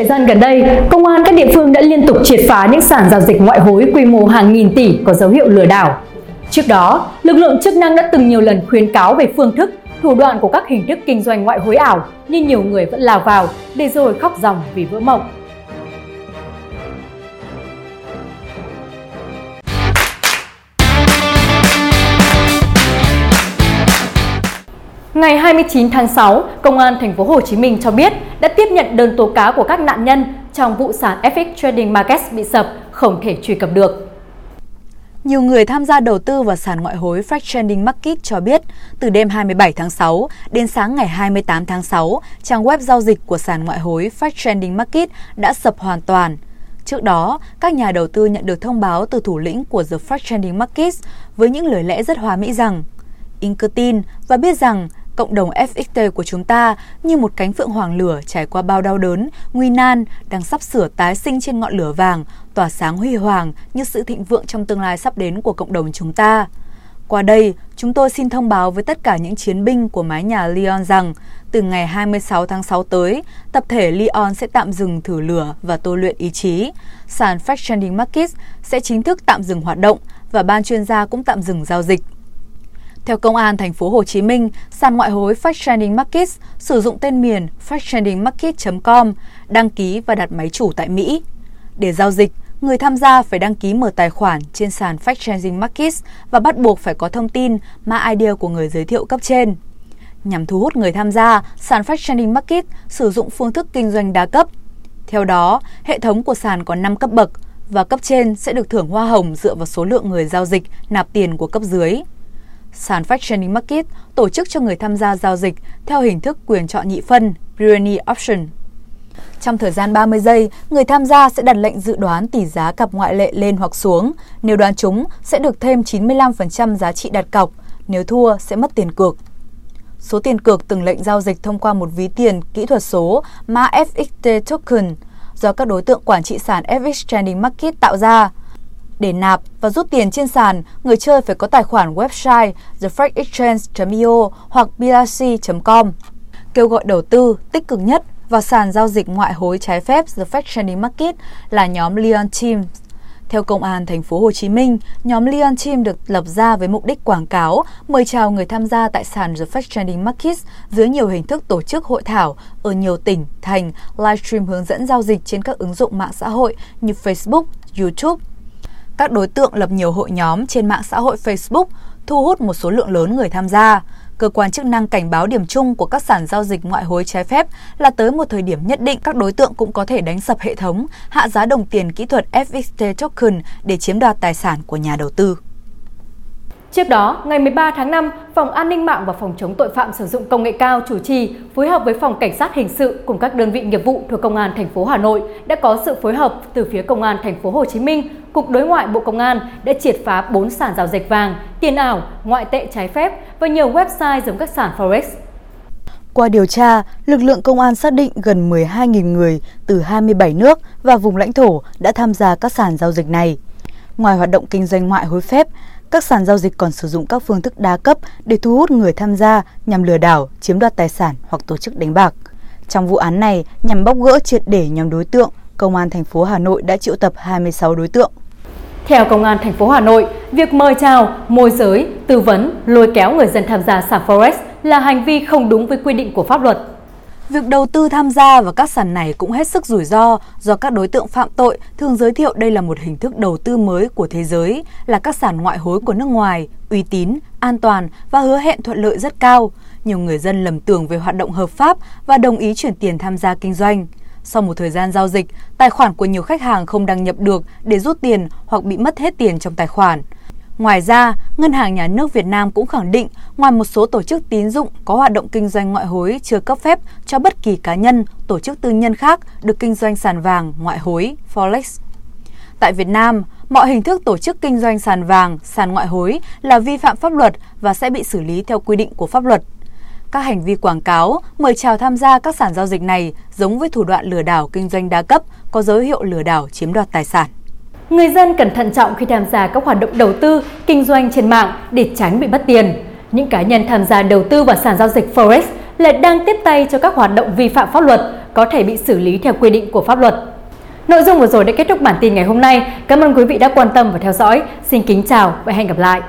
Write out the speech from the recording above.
thời gian gần đây, công an các địa phương đã liên tục triệt phá những sàn giao dịch ngoại hối quy mô hàng nghìn tỷ có dấu hiệu lừa đảo. Trước đó, lực lượng chức năng đã từng nhiều lần khuyến cáo về phương thức, thủ đoạn của các hình thức kinh doanh ngoại hối ảo, nhưng nhiều người vẫn lao vào để rồi khóc ròng vì vỡ mộng. Ngày 29 tháng 6, Công an thành phố Hồ Chí Minh cho biết đã tiếp nhận đơn tố cáo của các nạn nhân trong vụ sàn FX Trading Markets bị sập không thể truy cập được. Nhiều người tham gia đầu tư vào sàn ngoại hối Fresh Trading Market cho biết, từ đêm 27 tháng 6 đến sáng ngày 28 tháng 6, trang web giao dịch của sàn ngoại hối Fresh Trading Market đã sập hoàn toàn. Trước đó, các nhà đầu tư nhận được thông báo từ thủ lĩnh của The Fresh Trading Market với những lời lẽ rất hòa mỹ rằng Inc tin và biết rằng cộng đồng FXT của chúng ta như một cánh phượng hoàng lửa trải qua bao đau đớn, nguy nan, đang sắp sửa tái sinh trên ngọn lửa vàng, tỏa sáng huy hoàng như sự thịnh vượng trong tương lai sắp đến của cộng đồng chúng ta. Qua đây, chúng tôi xin thông báo với tất cả những chiến binh của mái nhà Leon rằng từ ngày 26 tháng 6 tới, tập thể Leon sẽ tạm dừng thử lửa và tô luyện ý chí. Sàn Fractioning Markets sẽ chính thức tạm dừng hoạt động và ban chuyên gia cũng tạm dừng giao dịch. Theo Công an thành phố Hồ Chí Minh, sàn ngoại hối Fractioning Markets sử dụng tên miền fractioningmarket.com, đăng ký và đặt máy chủ tại Mỹ. Để giao dịch, người tham gia phải đăng ký mở tài khoản trên sàn Fractioning Markets và bắt buộc phải có thông tin mã ID của người giới thiệu cấp trên. Nhằm thu hút người tham gia, sàn Fractioning Market sử dụng phương thức kinh doanh đa cấp. Theo đó, hệ thống của sàn có 5 cấp bậc và cấp trên sẽ được thưởng hoa hồng dựa vào số lượng người giao dịch nạp tiền của cấp dưới. Sàn Fractioning Market tổ chức cho người tham gia giao dịch theo hình thức quyền chọn nhị phân Binary Option. Trong thời gian 30 giây, người tham gia sẽ đặt lệnh dự đoán tỷ giá cặp ngoại lệ lên hoặc xuống. Nếu đoán trúng, sẽ được thêm 95% giá trị đặt cọc. Nếu thua, sẽ mất tiền cược. Số tiền cược từng lệnh giao dịch thông qua một ví tiền kỹ thuật số mã FXT token do các đối tượng quản trị sàn FX Trading Market tạo ra. Để nạp và rút tiền trên sàn, người chơi phải có tài khoản website thefrexchange.io hoặc bilasi.com. Kêu gọi đầu tư tích cực nhất vào sàn giao dịch ngoại hối trái phép The Fractioning Market là nhóm Leon Team. Theo Công an thành phố Hồ Chí Minh, nhóm Leon Team được lập ra với mục đích quảng cáo, mời chào người tham gia tại sàn The Fractioning Market dưới nhiều hình thức tổ chức hội thảo ở nhiều tỉnh, thành, livestream hướng dẫn giao dịch trên các ứng dụng mạng xã hội như Facebook, YouTube, các đối tượng lập nhiều hội nhóm trên mạng xã hội Facebook, thu hút một số lượng lớn người tham gia. Cơ quan chức năng cảnh báo điểm chung của các sản giao dịch ngoại hối trái phép là tới một thời điểm nhất định các đối tượng cũng có thể đánh sập hệ thống, hạ giá đồng tiền kỹ thuật FXT token để chiếm đoạt tài sản của nhà đầu tư. Trước đó, ngày 13 tháng 5, Phòng An ninh mạng và Phòng chống tội phạm sử dụng công nghệ cao chủ trì phối hợp với Phòng Cảnh sát hình sự cùng các đơn vị nghiệp vụ thuộc Công an thành phố Hà Nội đã có sự phối hợp từ phía Công an thành phố Hồ Chí Minh, Cục Đối ngoại Bộ Công an đã triệt phá 4 sàn giao dịch vàng, tiền ảo, ngoại tệ trái phép và nhiều website giống các sàn forex. Qua điều tra, lực lượng công an xác định gần 12.000 người từ 27 nước và vùng lãnh thổ đã tham gia các sàn giao dịch này. Ngoài hoạt động kinh doanh ngoại hối phép, các sàn giao dịch còn sử dụng các phương thức đa cấp để thu hút người tham gia nhằm lừa đảo, chiếm đoạt tài sản hoặc tổ chức đánh bạc. Trong vụ án này, nhằm bóc gỡ triệt để nhóm đối tượng, Công an thành phố Hà Nội đã triệu tập 26 đối tượng. Theo Công an thành phố Hà Nội, việc mời chào, môi giới, tư vấn, lôi kéo người dân tham gia sàn Forex là hành vi không đúng với quy định của pháp luật. Việc đầu tư tham gia vào các sàn này cũng hết sức rủi ro do các đối tượng phạm tội thường giới thiệu đây là một hình thức đầu tư mới của thế giới, là các sàn ngoại hối của nước ngoài, uy tín, an toàn và hứa hẹn thuận lợi rất cao. Nhiều người dân lầm tưởng về hoạt động hợp pháp và đồng ý chuyển tiền tham gia kinh doanh. Sau một thời gian giao dịch, tài khoản của nhiều khách hàng không đăng nhập được để rút tiền hoặc bị mất hết tiền trong tài khoản. Ngoài ra, Ngân hàng Nhà nước Việt Nam cũng khẳng định ngoài một số tổ chức tín dụng có hoạt động kinh doanh ngoại hối chưa cấp phép cho bất kỳ cá nhân, tổ chức tư nhân khác được kinh doanh sàn vàng, ngoại hối, Forex. Tại Việt Nam, mọi hình thức tổ chức kinh doanh sàn vàng, sàn ngoại hối là vi phạm pháp luật và sẽ bị xử lý theo quy định của pháp luật. Các hành vi quảng cáo, mời chào tham gia các sàn giao dịch này giống với thủ đoạn lừa đảo kinh doanh đa cấp, có dấu hiệu lừa đảo chiếm đoạt tài sản. Người dân cần thận trọng khi tham gia các hoạt động đầu tư, kinh doanh trên mạng để tránh bị mất tiền. Những cá nhân tham gia đầu tư vào sàn giao dịch Forex lại đang tiếp tay cho các hoạt động vi phạm pháp luật có thể bị xử lý theo quy định của pháp luật. Nội dung vừa rồi đã kết thúc bản tin ngày hôm nay. Cảm ơn quý vị đã quan tâm và theo dõi. Xin kính chào và hẹn gặp lại.